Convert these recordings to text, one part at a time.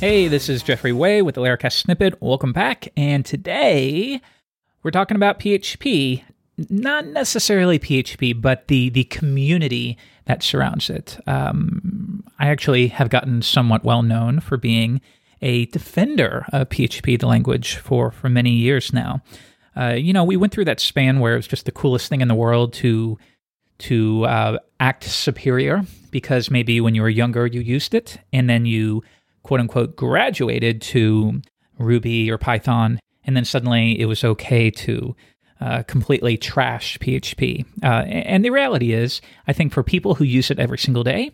Hey, this is Jeffrey Way with the Laracasts Snippet. Welcome back. And today we're talking about PHP. Not necessarily PHP, but the, the community that surrounds it. Um, I actually have gotten somewhat well known for being a defender of PHP, the language, for, for many years now. Uh, you know, we went through that span where it was just the coolest thing in the world to to uh, act superior because maybe when you were younger you used it, and then you quote unquote graduated to Ruby or Python, and then suddenly it was okay to uh, completely trash PHP. Uh, and the reality is, I think for people who use it every single day,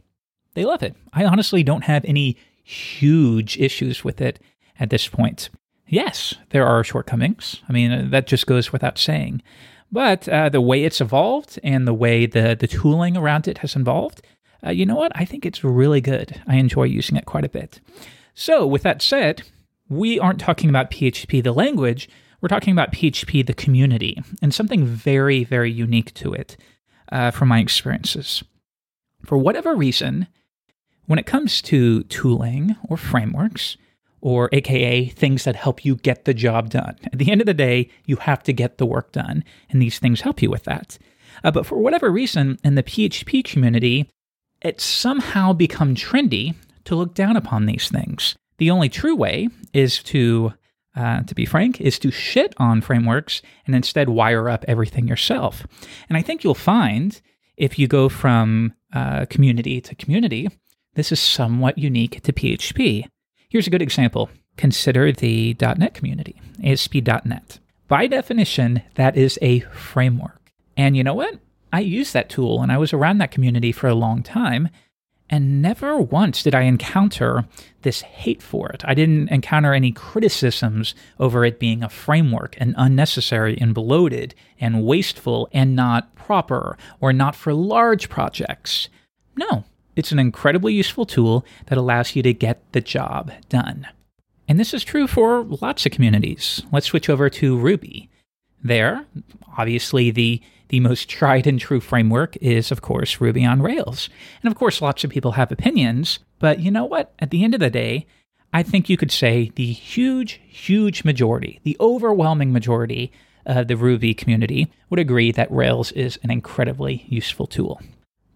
they love it. I honestly don't have any huge issues with it at this point. Yes, there are shortcomings. I mean, uh, that just goes without saying. But uh, the way it's evolved and the way the, the tooling around it has evolved, uh, you know what? I think it's really good. I enjoy using it quite a bit. So, with that said, we aren't talking about PHP the language, we're talking about PHP the community, and something very, very unique to it uh, from my experiences. For whatever reason, when it comes to tooling or frameworks, or AKA things that help you get the job done, at the end of the day, you have to get the work done, and these things help you with that. Uh, but for whatever reason, in the PHP community, it's somehow become trendy to look down upon these things. The only true way is to, uh, to be frank, is to shit on frameworks and instead wire up everything yourself. And I think you'll find if you go from uh, community to community, this is somewhat unique to PHP. Here's a good example. Consider the .NET community, ASP.NET. By definition, that is a framework. And you know what? I used that tool and I was around that community for a long time. And never once did I encounter this hate for it. I didn't encounter any criticisms over it being a framework and unnecessary and bloated and wasteful and not proper or not for large projects. No, it's an incredibly useful tool that allows you to get the job done. And this is true for lots of communities. Let's switch over to Ruby. There, obviously, the the most tried and true framework is, of course, Ruby on Rails. And of course, lots of people have opinions, but you know what? At the end of the day, I think you could say the huge, huge majority, the overwhelming majority of the Ruby community would agree that Rails is an incredibly useful tool.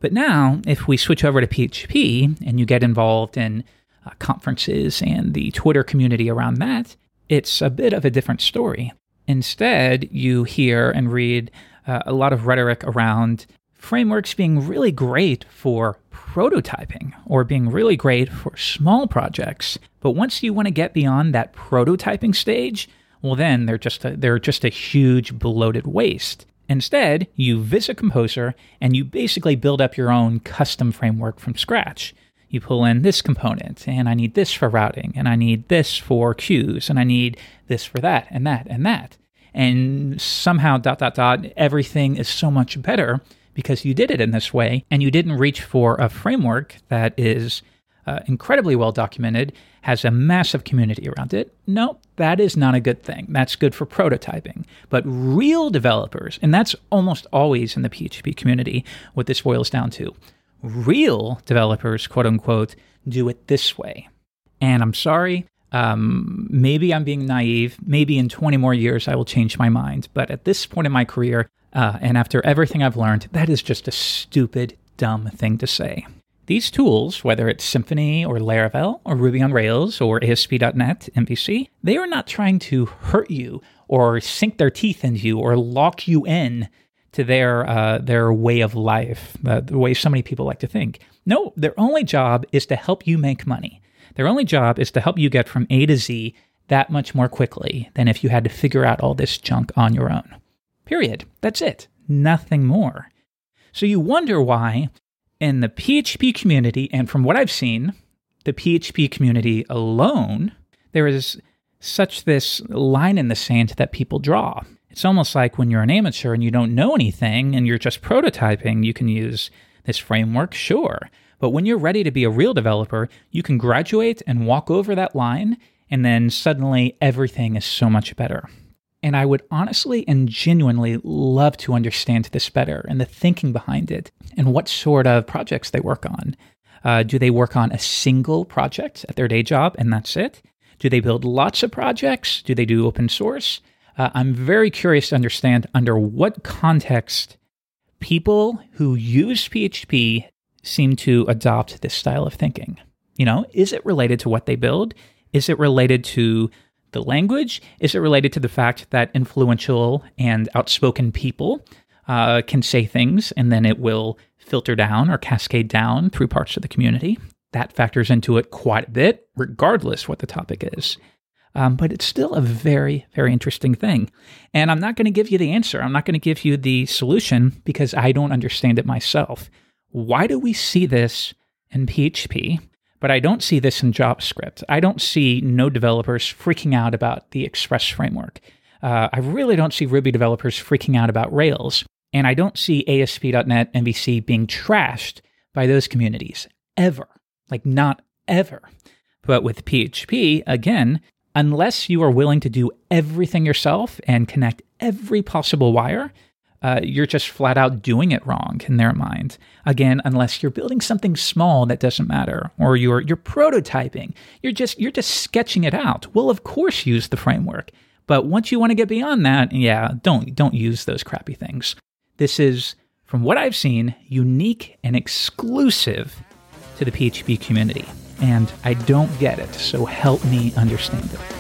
But now, if we switch over to PHP and you get involved in uh, conferences and the Twitter community around that, it's a bit of a different story. Instead, you hear and read uh, a lot of rhetoric around frameworks being really great for prototyping or being really great for small projects. But once you want to get beyond that prototyping stage, well, then they're just a, they're just a huge bloated waste. Instead, you visit Composer and you basically build up your own custom framework from scratch. You pull in this component, and I need this for routing, and I need this for queues, and I need this for that, and that, and that and somehow dot dot dot everything is so much better because you did it in this way and you didn't reach for a framework that is uh, incredibly well documented has a massive community around it no that is not a good thing that's good for prototyping but real developers and that's almost always in the php community what this boils down to real developers quote unquote do it this way and i'm sorry um, maybe I'm being naive. Maybe in 20 more years I will change my mind. But at this point in my career, uh, and after everything I've learned, that is just a stupid, dumb thing to say. These tools, whether it's Symfony or Laravel or Ruby on Rails or ASP.NET MVC, they are not trying to hurt you or sink their teeth into you or lock you in to their uh, their way of life, uh, the way so many people like to think. No, their only job is to help you make money. Their only job is to help you get from A to Z that much more quickly than if you had to figure out all this junk on your own. Period. That's it. Nothing more. So you wonder why, in the PHP community, and from what I've seen, the PHP community alone, there is such this line in the sand that people draw. It's almost like when you're an amateur and you don't know anything and you're just prototyping, you can use this framework, sure. But when you're ready to be a real developer, you can graduate and walk over that line and then suddenly everything is so much better. And I would honestly and genuinely love to understand this better and the thinking behind it and what sort of projects they work on. Uh, do they work on a single project at their day job and that's it? Do they build lots of projects? Do they do open source? Uh, I'm very curious to understand under what context people who use PHP seem to adopt this style of thinking. You know, is it related to what they build? Is it related to the language? Is it related to the fact that influential and outspoken people uh, can say things and then it will filter down or cascade down through parts of the community? That factors into it quite a bit, regardless what the topic is. Um, but it's still a very, very interesting thing. And I'm not going to give you the answer. I'm not going to give you the solution because I don't understand it myself. Why do we see this in PHP? But I don't see this in JavaScript. I don't see Node developers freaking out about the Express framework. Uh, I really don't see Ruby developers freaking out about Rails. And I don't see ASP.NET MVC being trashed by those communities ever. Like, not ever. But with PHP, again, unless you are willing to do everything yourself and connect every possible wire, uh, you're just flat out doing it wrong in their mind. Again, unless you're building something small that doesn't matter, or you're you're prototyping, you're just you're just sketching it out. We'll of course use the framework, but once you want to get beyond that, yeah, don't don't use those crappy things. This is, from what I've seen, unique and exclusive to the PHP community, and I don't get it. So help me understand it.